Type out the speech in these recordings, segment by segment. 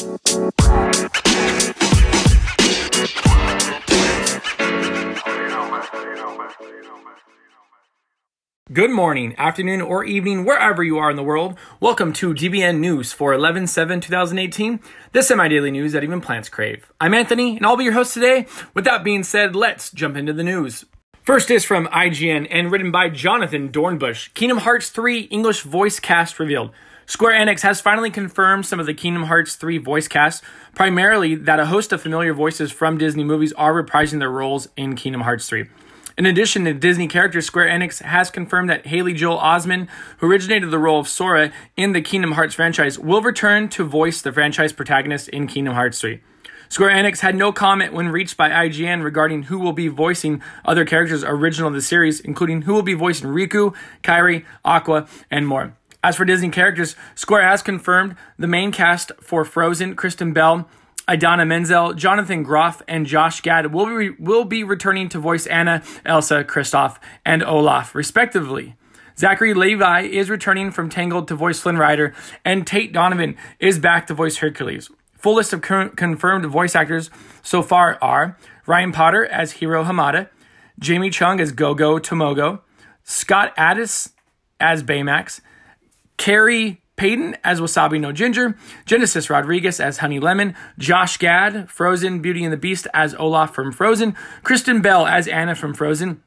Good morning, afternoon, or evening, wherever you are in the world. Welcome to DBN News for 11 7 2018, the semi daily news that even plants crave. I'm Anthony, and I'll be your host today. With that being said, let's jump into the news. First is from IGN and written by Jonathan Dornbush Kingdom Hearts 3 English voice cast revealed. Square Enix has finally confirmed some of the Kingdom Hearts 3 voice cast, primarily that a host of familiar voices from Disney movies are reprising their roles in Kingdom Hearts 3. In addition to Disney characters, Square Enix has confirmed that Haley Joel Osment, who originated the role of Sora in the Kingdom Hearts franchise, will return to voice the franchise protagonist in Kingdom Hearts 3. Square Enix had no comment when reached by IGN regarding who will be voicing other characters original to the series, including who will be voicing Riku, Kairi, Aqua, and more. As for Disney characters, Square has confirmed the main cast for Frozen, Kristen Bell, Idina Menzel, Jonathan Groff, and Josh Gad will be, will be returning to voice Anna, Elsa, Kristoff, and Olaf, respectively. Zachary Levi is returning from Tangled to voice Flynn Rider, and Tate Donovan is back to voice Hercules. Full list of confirmed voice actors so far are Ryan Potter as Hiro Hamada, Jamie Chung as Gogo Tomago, Scott Adsit as Baymax, Khary Payton as Wasabi No Ginger, Genesis Rodriguez as Honey Lemon, Josh Gad, Frozen Beauty and the Beast as Olaf from Frozen, Kristen Bell as Anna from Frozen,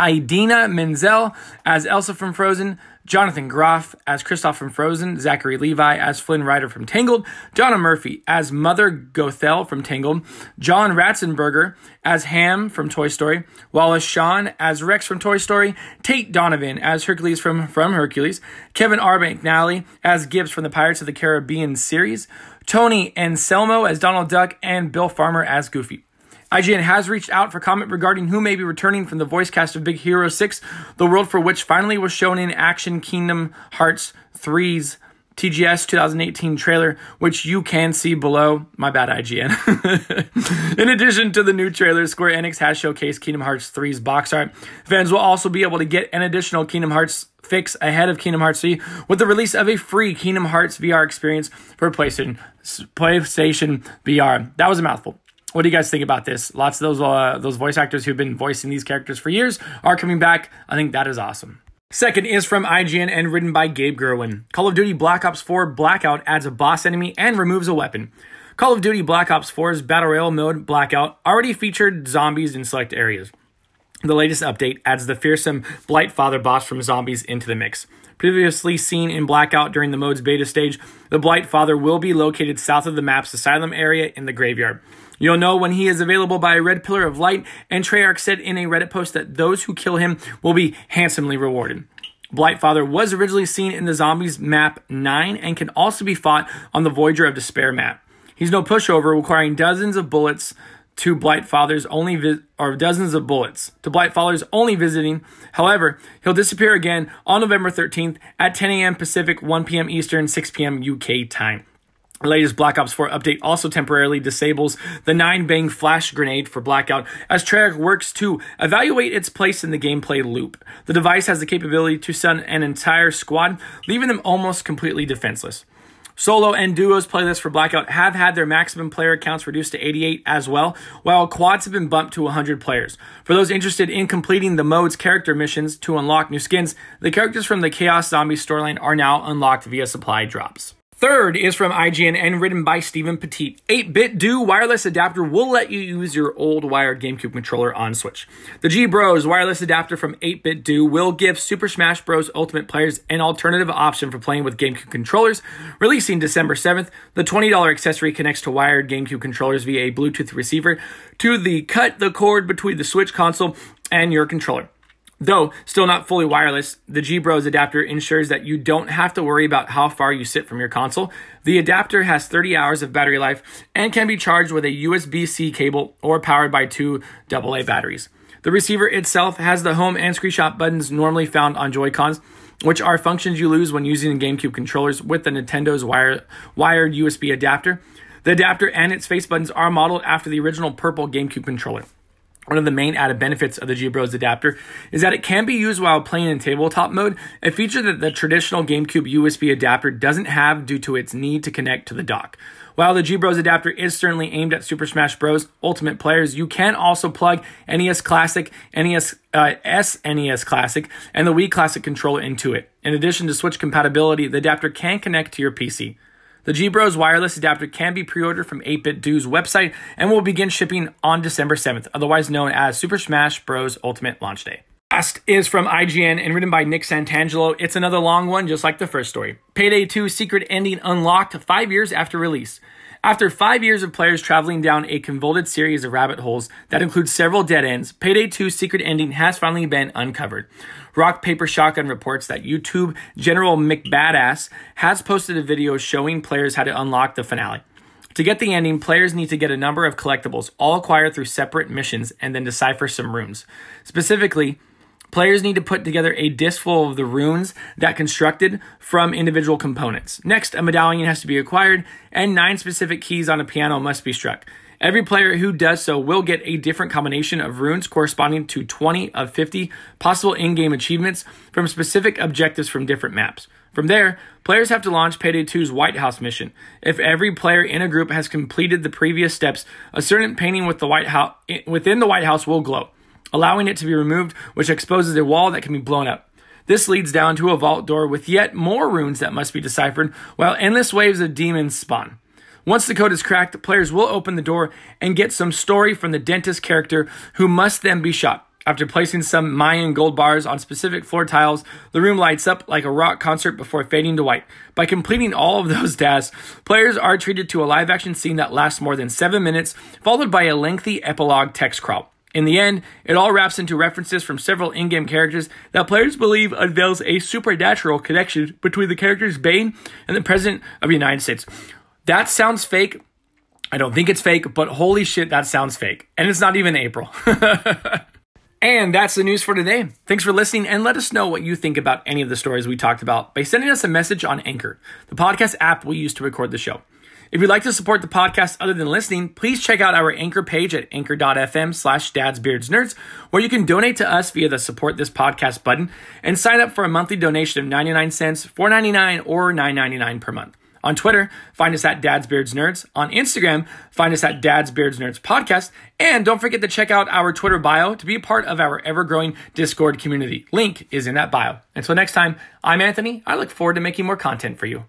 Idina Menzel as Elsa from Frozen, Jonathan Groff as Kristoff from Frozen, Zachary Levi as Flynn Rider from Tangled, Donna Murphy as Mother Gothel from Tangled, John Ratzenberger as Ham from Toy Story, Wallace Shawn as Rex from Toy Story, Tate Donovan as Hercules from, from Hercules, Kevin R. McNally as Gibbs from the Pirates of the Caribbean series, Tony Anselmo as Donald Duck, and Bill Farmer as Goofy. IGN has reached out for comment regarding who may be returning from the voice cast of Big Hero 6, the world for which finally was shown in Action Kingdom Hearts 3's TGS 2018 trailer, which you can see below. My bad, IGN. in addition to the new trailer, Square Enix has showcased Kingdom Hearts 3's box art. Fans will also be able to get an additional Kingdom Hearts fix ahead of Kingdom Hearts 3 with the release of a free Kingdom Hearts VR experience for PlayStation, PlayStation VR. That was a mouthful. What do you guys think about this? Lots of those uh, those voice actors who've been voicing these characters for years are coming back. I think that is awesome. Second is from IGN and written by Gabe Gurwin. Call of Duty Black Ops 4 Blackout adds a boss enemy and removes a weapon. Call of Duty Black Ops 4's Battle Royale mode Blackout already featured zombies in select areas. The latest update adds the fearsome Blight Father boss from Zombies into the mix. Previously seen in Blackout during the mode's beta stage, the Blight Father will be located south of the map's asylum area in the graveyard. You'll know when he is available by a red pillar of light, and Treyarch said in a Reddit post that those who kill him will be handsomely rewarded. Blightfather was originally seen in the Zombies map 9 and can also be fought on the Voyager of Despair map. He's no pushover, requiring dozens of bullets to Blightfather's only vi- or dozens of bullets to Blightfather's only visiting. However, he'll disappear again on November 13th at 10 a.m. Pacific, 1 p.m. Eastern, 6 p.m. UK time. The latest Black Ops 4 update also temporarily disables the 9 bang flash grenade for Blackout as Treyarch works to evaluate its place in the gameplay loop. The device has the capability to stun an entire squad, leaving them almost completely defenseless. Solo and duos playlists for Blackout have had their maximum player counts reduced to 88 as well, while quads have been bumped to 100 players. For those interested in completing the mode's character missions to unlock new skins, the characters from the Chaos Zombie storyline are now unlocked via supply drops. Third is from IGN and written by Stephen Petite. 8-bit Do wireless adapter will let you use your old wired GameCube controller on Switch. The G Bros wireless adapter from 8BitDo will give Super Smash Bros. Ultimate players an alternative option for playing with GameCube controllers. Releasing December 7th, the $20 accessory connects to wired GameCube controllers via a Bluetooth receiver to the cut the cord between the Switch console and your controller. Though still not fully wireless, the G Bros adapter ensures that you don't have to worry about how far you sit from your console. The adapter has 30 hours of battery life and can be charged with a USB C cable or powered by two AA batteries. The receiver itself has the home and screenshot buttons normally found on Joy-Cons, which are functions you lose when using GameCube controllers with the Nintendo's wire, wired USB adapter. The adapter and its face buttons are modeled after the original purple GameCube controller. One of the main added benefits of the G-Bros adapter is that it can be used while playing in tabletop mode, a feature that the traditional GameCube USB adapter doesn't have due to its need to connect to the dock. While the G-Bros adapter is certainly aimed at Super Smash Bros. Ultimate players, you can also plug NES Classic, NES, uh, SNES Classic, and the Wii Classic controller into it. In addition to Switch compatibility, the adapter can connect to your PC. The G Bros wireless adapter can be pre ordered from 8BitDo's website and will begin shipping on December 7th, otherwise known as Super Smash Bros. Ultimate Launch Day. Last is from IGN and written by Nick Santangelo. It's another long one, just like the first story. Payday 2 secret ending unlocked five years after release. After five years of players traveling down a convoluted series of rabbit holes that includes several dead ends, Payday 2's secret ending has finally been uncovered. Rock Paper Shotgun reports that YouTube General McBadass has posted a video showing players how to unlock the finale. To get the ending, players need to get a number of collectibles, all acquired through separate missions, and then decipher some runes. Specifically, Players need to put together a disc full of the runes that constructed from individual components. Next, a medallion has to be acquired, and nine specific keys on a piano must be struck. Every player who does so will get a different combination of runes corresponding to 20 of 50 possible in game achievements from specific objectives from different maps. From there, players have to launch Payday 2's White House mission. If every player in a group has completed the previous steps, a certain painting with the White House, within the White House will glow allowing it to be removed, which exposes a wall that can be blown up. This leads down to a vault door with yet more runes that must be deciphered, while endless waves of demons spawn. Once the code is cracked, the players will open the door and get some story from the dentist character who must then be shot. After placing some Mayan gold bars on specific floor tiles, the room lights up like a rock concert before fading to white. By completing all of those tasks, players are treated to a live action scene that lasts more than seven minutes, followed by a lengthy epilogue text crawl. In the end, it all wraps into references from several in game characters that players believe unveils a supernatural connection between the characters Bain and the President of the United States. That sounds fake. I don't think it's fake, but holy shit, that sounds fake. And it's not even April. and that's the news for today. Thanks for listening and let us know what you think about any of the stories we talked about by sending us a message on Anchor, the podcast app we use to record the show. If you'd like to support the podcast other than listening, please check out our anchor page at anchor.fm slash dadsbeardsnerds, where you can donate to us via the support this podcast button and sign up for a monthly donation of 99 cents, 4.99 or 9.99 per month. On Twitter, find us at dadsbeardsnerds. On Instagram, find us at Dad's Beards Nerds Podcast. And don't forget to check out our Twitter bio to be a part of our ever growing Discord community. Link is in that bio. Until next time, I'm Anthony. I look forward to making more content for you.